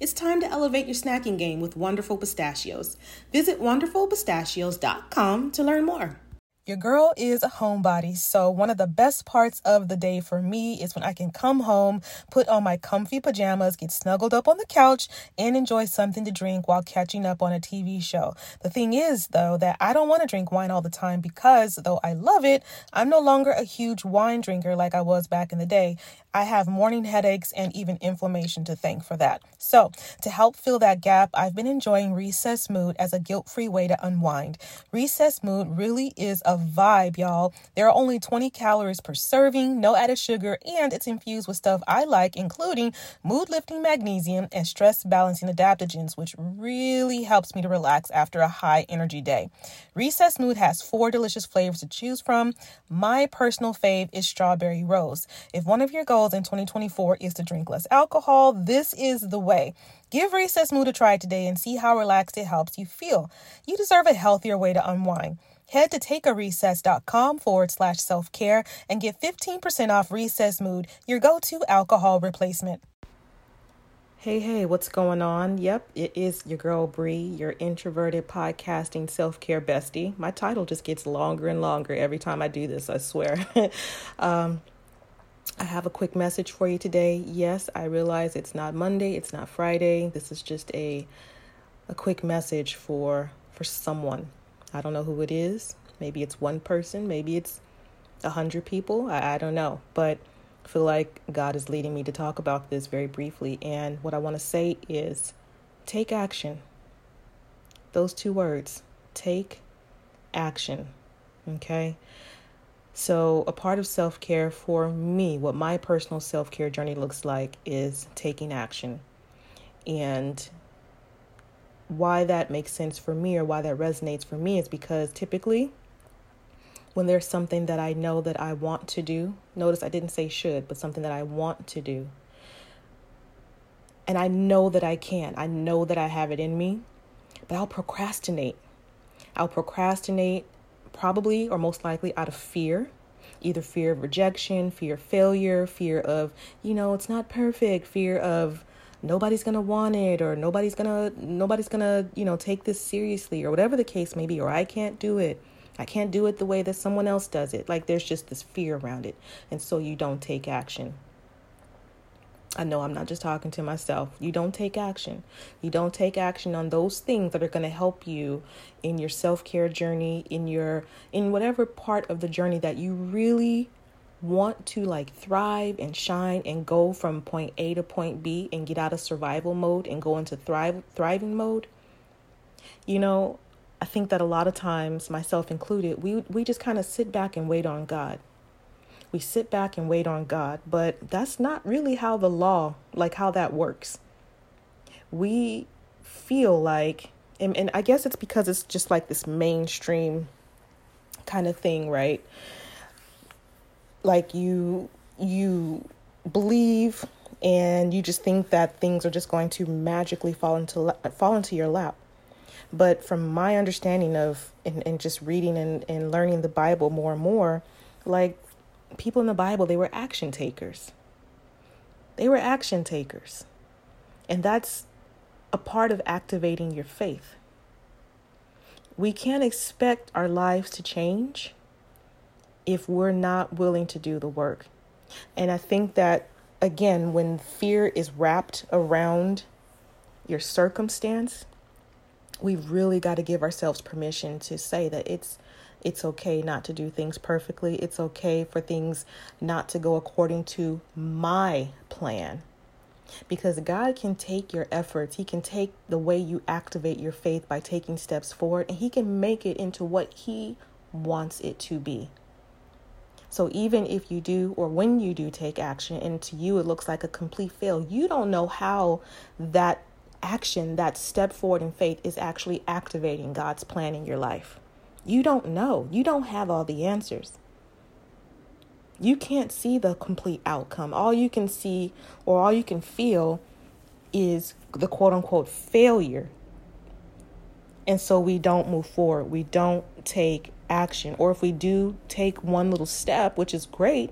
It's time to elevate your snacking game with Wonderful Pistachios. Visit wonderfulpistachios.com to learn more. Your girl is a homebody, so one of the best parts of the day for me is when I can come home, put on my comfy pajamas, get snuggled up on the couch, and enjoy something to drink while catching up on a TV show. The thing is, though, that I don't want to drink wine all the time because, though I love it, I'm no longer a huge wine drinker like I was back in the day. I have morning headaches and even inflammation to thank for that. So, to help fill that gap, I've been enjoying Recess Mood as a guilt free way to unwind. Recess Mood really is a vibe, y'all. There are only 20 calories per serving, no added sugar, and it's infused with stuff I like, including mood lifting magnesium and stress balancing adaptogens, which really helps me to relax after a high energy day. Recess Mood has four delicious flavors to choose from. My personal fave is strawberry rose. If one of your goals goals in 2024 is to drink less alcohol, this is the way. Give Recess Mood a try today and see how relaxed it helps you feel. You deserve a healthier way to unwind. Head to takearecess.com forward slash self care and get 15% off Recess Mood, your go to alcohol replacement. Hey, hey, what's going on? Yep, it is your girl Bree, your introverted podcasting self care bestie. My title just gets longer and longer every time I do this, I swear. um, I have a quick message for you today. Yes, I realize it's not Monday, it's not Friday. This is just a a quick message for for someone. I don't know who it is. Maybe it's one person, maybe it's a hundred people. I, I don't know. But I feel like God is leading me to talk about this very briefly. And what I want to say is take action. Those two words. Take action. Okay? So, a part of self care for me, what my personal self care journey looks like, is taking action. And why that makes sense for me or why that resonates for me is because typically, when there's something that I know that I want to do, notice I didn't say should, but something that I want to do, and I know that I can, I know that I have it in me, but I'll procrastinate. I'll procrastinate probably or most likely out of fear either fear of rejection, fear of failure, fear of, you know, it's not perfect, fear of nobody's going to want it or nobody's going to nobody's going to, you know, take this seriously or whatever the case may be or I can't do it. I can't do it the way that someone else does it. Like there's just this fear around it. And so you don't take action. I know I'm not just talking to myself. You don't take action. You don't take action on those things that are going to help you in your self-care journey, in your in whatever part of the journey that you really want to like thrive and shine and go from point A to point B and get out of survival mode and go into thrive thriving mode. You know, I think that a lot of times, myself included, we we just kind of sit back and wait on God we sit back and wait on God. But that's not really how the law, like how that works. We feel like, and, and I guess it's because it's just like this mainstream kind of thing, right? Like you, you believe and you just think that things are just going to magically fall into fall into your lap. But from my understanding of and, and just reading and, and learning the Bible more and more, like people in the Bible, they were action takers. They were action takers. And that's a part of activating your faith. We can't expect our lives to change if we're not willing to do the work. And I think that, again, when fear is wrapped around your circumstance, we've really got to give ourselves permission to say that it's it's okay not to do things perfectly. It's okay for things not to go according to my plan. Because God can take your efforts, He can take the way you activate your faith by taking steps forward, and He can make it into what He wants it to be. So even if you do, or when you do take action, and to you it looks like a complete fail, you don't know how that action, that step forward in faith, is actually activating God's plan in your life. You don't know. You don't have all the answers. You can't see the complete outcome. All you can see or all you can feel is the quote unquote failure. And so we don't move forward. We don't take action. Or if we do take one little step, which is great,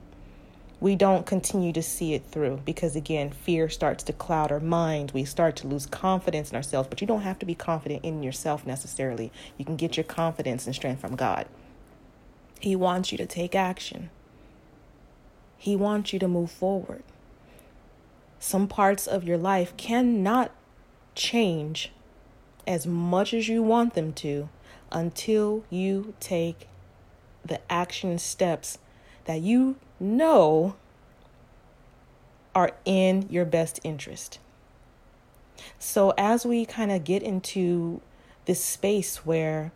we don't continue to see it through because, again, fear starts to cloud our mind. We start to lose confidence in ourselves, but you don't have to be confident in yourself necessarily. You can get your confidence and strength from God. He wants you to take action, He wants you to move forward. Some parts of your life cannot change as much as you want them to until you take the action steps that you know are in your best interest. So, as we kind of get into this space where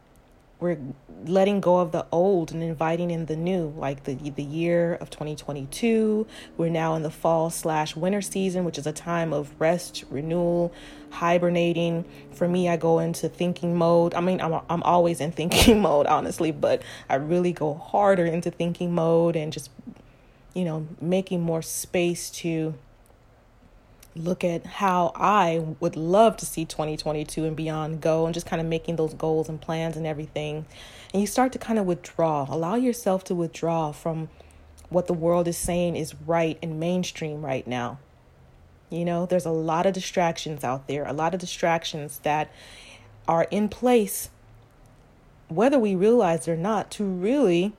we're letting go of the old and inviting in the new like the the year of 2022 we're now in the fall slash winter season which is a time of rest renewal hibernating for me i go into thinking mode i mean i'm, I'm always in thinking mode honestly but i really go harder into thinking mode and just you know, making more space to look at how I would love to see 2022 and beyond go and just kind of making those goals and plans and everything. And you start to kind of withdraw, allow yourself to withdraw from what the world is saying is right and mainstream right now. You know, there's a lot of distractions out there, a lot of distractions that are in place, whether we realize or not, to really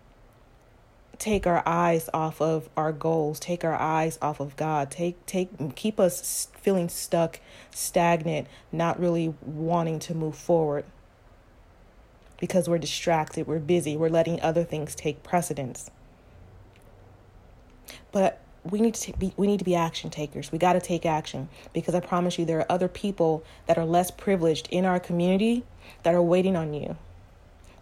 take our eyes off of our goals, take our eyes off of God, take take keep us feeling stuck, stagnant, not really wanting to move forward. Because we're distracted, we're busy, we're letting other things take precedence. But we need to be we need to be action takers. We got to take action because I promise you there are other people that are less privileged in our community that are waiting on you.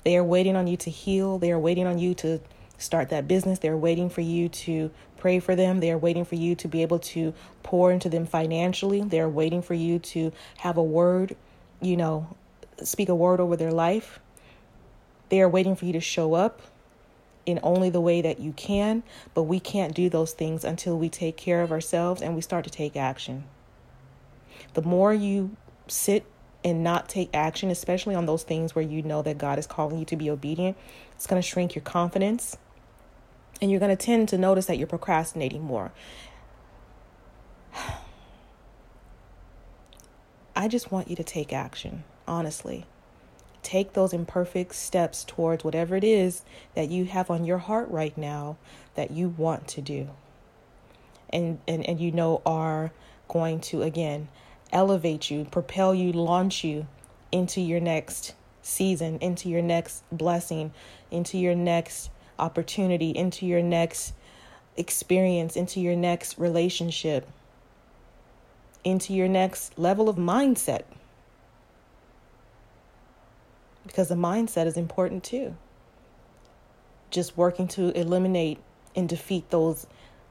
They are waiting on you to heal. They are waiting on you to start that business. They're waiting for you to pray for them. They're waiting for you to be able to pour into them financially. They're waiting for you to have a word, you know, speak a word over their life. They are waiting for you to show up in only the way that you can, but we can't do those things until we take care of ourselves and we start to take action. The more you sit and not take action, especially on those things where you know that God is calling you to be obedient, it's going to shrink your confidence and you're going to tend to notice that you're procrastinating more. I just want you to take action, honestly. Take those imperfect steps towards whatever it is that you have on your heart right now that you want to do. And and, and you know are going to again elevate you, propel you, launch you into your next season, into your next blessing, into your next opportunity, into your next experience, into your next relationship, into your next level of mindset. Because the mindset is important too. Just working to eliminate and defeat those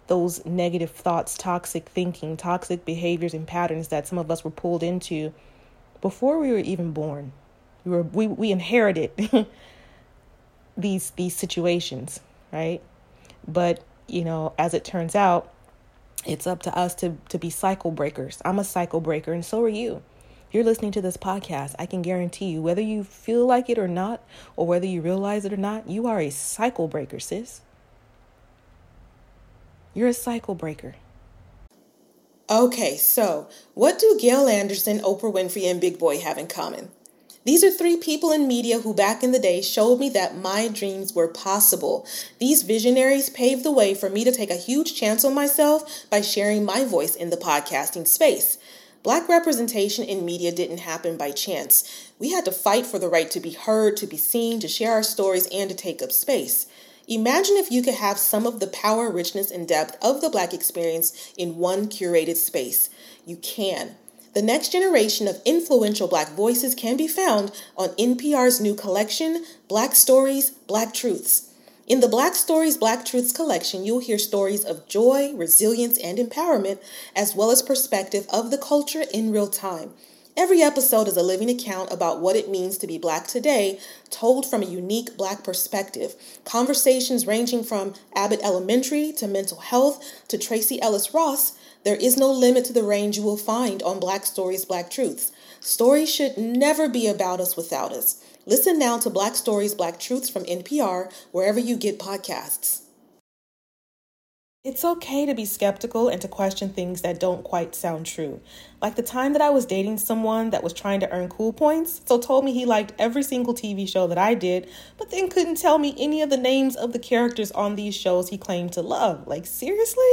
those negative thoughts, toxic thinking, toxic behaviors and patterns that some of us were pulled into before we were even born. We were we, we inherited these these situations, right? But, you know, as it turns out, it's up to us to to be cycle breakers. I'm a cycle breaker and so are you. You're listening to this podcast. I can guarantee you whether you feel like it or not or whether you realize it or not, you are a cycle breaker, sis. You're a cycle breaker. Okay, so what do Gail Anderson, Oprah Winfrey, and Big Boy have in common? These are three people in media who back in the day showed me that my dreams were possible. These visionaries paved the way for me to take a huge chance on myself by sharing my voice in the podcasting space. Black representation in media didn't happen by chance. We had to fight for the right to be heard, to be seen, to share our stories, and to take up space. Imagine if you could have some of the power, richness, and depth of the Black experience in one curated space. You can. The next generation of influential Black voices can be found on NPR's new collection, Black Stories, Black Truths. In the Black Stories, Black Truths collection, you'll hear stories of joy, resilience, and empowerment, as well as perspective of the culture in real time. Every episode is a living account about what it means to be Black today, told from a unique Black perspective. Conversations ranging from Abbott Elementary to mental health to Tracee Ellis Ross. There is no limit to the range you will find on Black Stories, Black Truths. Stories should never be about us without us. Listen now to Black Stories, Black Truths from NPR, wherever you get podcasts. It's okay to be skeptical and to question things that don't quite sound true. Like the time that I was dating someone that was trying to earn cool points, so told me he liked every single TV show that I did, but then couldn't tell me any of the names of the characters on these shows he claimed to love. Like, seriously?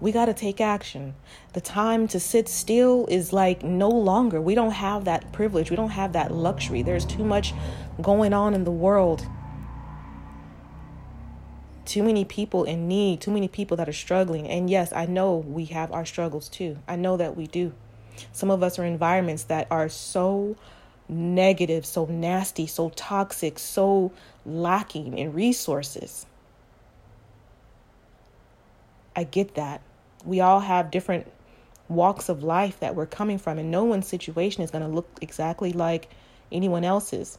we got to take action. The time to sit still is like no longer. We don't have that privilege. We don't have that luxury. There's too much going on in the world. Too many people in need, too many people that are struggling. And yes, I know we have our struggles too. I know that we do. Some of us are in environments that are so negative, so nasty, so toxic, so lacking in resources. I get that. We all have different walks of life that we're coming from, and no one's situation is going to look exactly like anyone else's.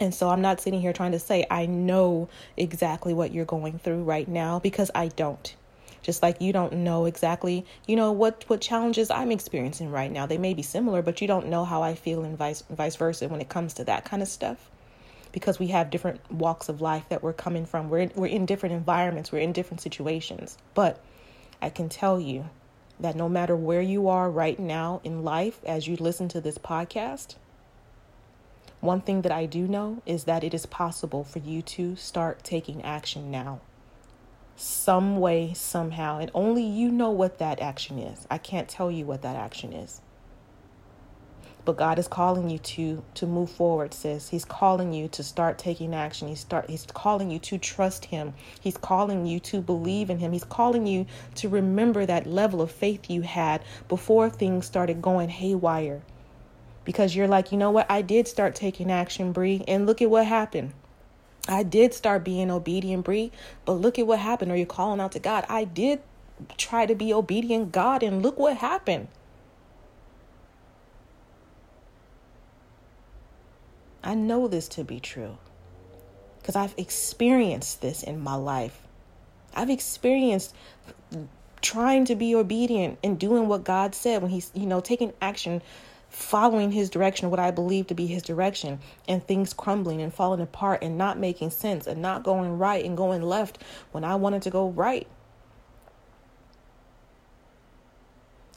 And so I'm not sitting here trying to say I know exactly what you're going through right now because I don't. Just like you don't know exactly, you know, what what challenges I'm experiencing right now. They may be similar, but you don't know how I feel and vice vice versa when it comes to that kind of stuff because we have different walks of life that we're coming from. We're in, we're in different environments, we're in different situations. But I can tell you that no matter where you are right now in life as you listen to this podcast, one thing that I do know is that it is possible for you to start taking action now. Some way, somehow, and only you know what that action is. I can't tell you what that action is. But God is calling you to to move forward, sis. He's calling you to start taking action. He's start he's calling you to trust him. He's calling you to believe in him. He's calling you to remember that level of faith you had before things started going haywire. Because you're like, you know what? I did start taking action, Bree, and look at what happened. I did start being obedient, Bree, but look at what happened. Are you calling out to God? I did try to be obedient, God, and look what happened. I know this to be true because I've experienced this in my life. I've experienced trying to be obedient and doing what God said when He's, you know, taking action, following His direction, what I believe to be His direction, and things crumbling and falling apart and not making sense and not going right and going left when I wanted to go right.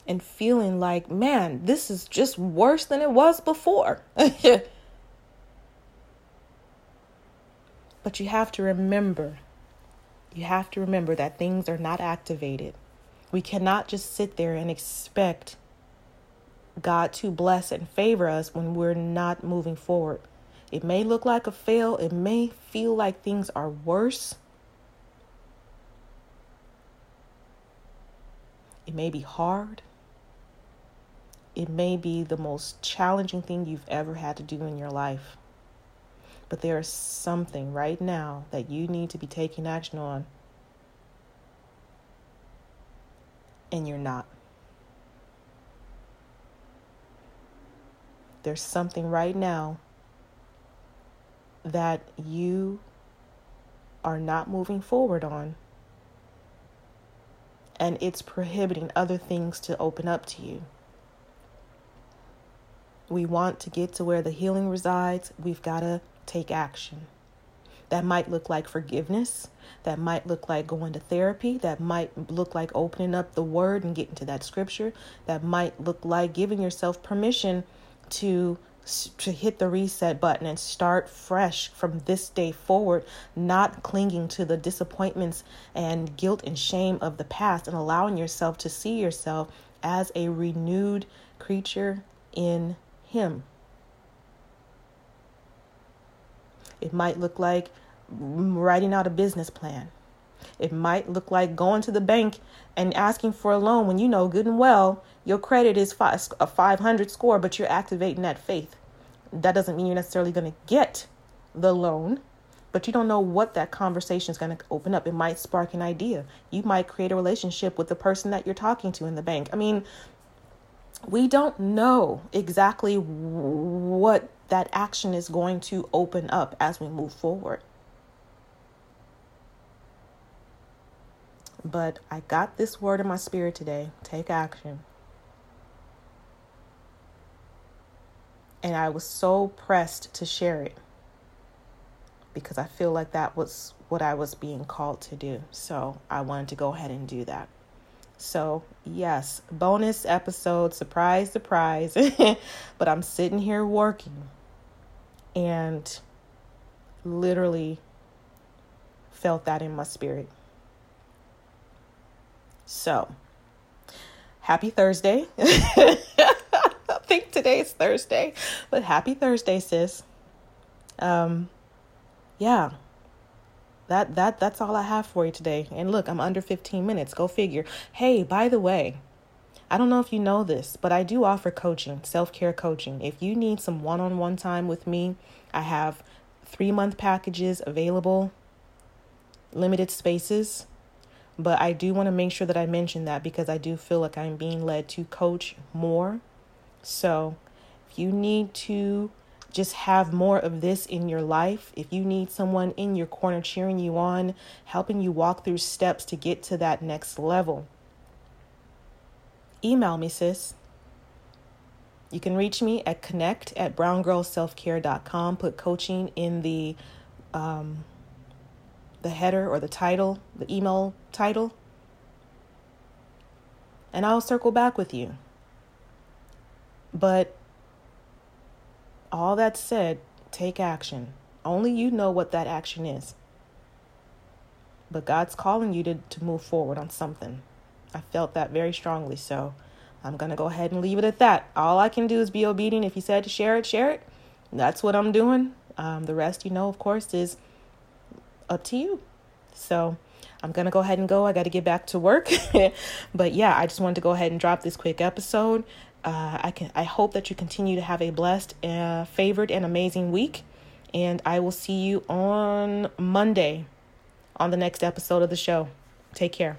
And feeling like, man, this is just worse than it was before. But you have to remember, you have to remember that things are not activated. We cannot just sit there and expect God to bless and favor us when we're not moving forward. It may look like a fail, it may feel like things are worse. It may be hard. It may be the most challenging thing you've ever had to do in your life. But there is something right now that you need to be taking action on, and you're not. There's something right now that you are not moving forward on, and it's prohibiting other things to open up to you. We want to get to where the healing resides, we've got to take action. That might look like forgiveness. That might look like going to therapy. That might look like opening up the word and getting to that scripture. That might look like giving yourself permission to to hit the reset button and start fresh from this day forward, not clinging to the disappointments and guilt and shame of the past and allowing yourself to see yourself as a renewed creature in Him. It might look like writing out a business plan. It might look like going to the bank and asking for a loan when you know good and well your credit is a 500 score, but you're activating that faith. That doesn't mean you're necessarily going to get the loan, but you don't know what that conversation is going to open up. It might spark an idea. You might create a relationship with the person that you're talking to in the bank. I mean, we don't know exactly what that action is going to open up as we move forward. But I got this word in my spirit today take action. And I was so pressed to share it because I feel like that was what I was being called to do. So I wanted to go ahead and do that. So, yes, bonus episode, surprise, surprise. but I'm sitting here working and literally felt that in my spirit. So, happy Thursday. I think today is Thursday, but happy Thursday, sis. Um, yeah. That that that's all I have for you today. And look, I'm under 15 minutes. Go figure. Hey, by the way, I don't know if you know this, but I do offer coaching, self-care coaching. If you need some one-on-one time with me, I have 3-month packages available, limited spaces. But I do want to make sure that I mention that because I do feel like I'm being led to coach more. So, if you need to just have more of this in your life, if you need someone in your corner cheering you on, helping you walk through steps to get to that next level, email me, sis. You can reach me at connect at browngirlselfcare.com. Put coaching in the um, the header or the title, the email title, and I'll circle back with you. But all that said, take action. Only you know what that action is. But God's calling you to, to move forward on something. I felt that very strongly. So I'm going to go ahead and leave it at that. All I can do is be obedient. If He said to share it, share it. That's what I'm doing. Um, the rest, you know, of course, is up to you. So I'm going to go ahead and go. I got to get back to work. but yeah, I just wanted to go ahead and drop this quick episode. Uh, I can I hope that you continue to have a blessed, uh, favored, and amazing week. And I will see you on Monday on the next episode of the show. Take care.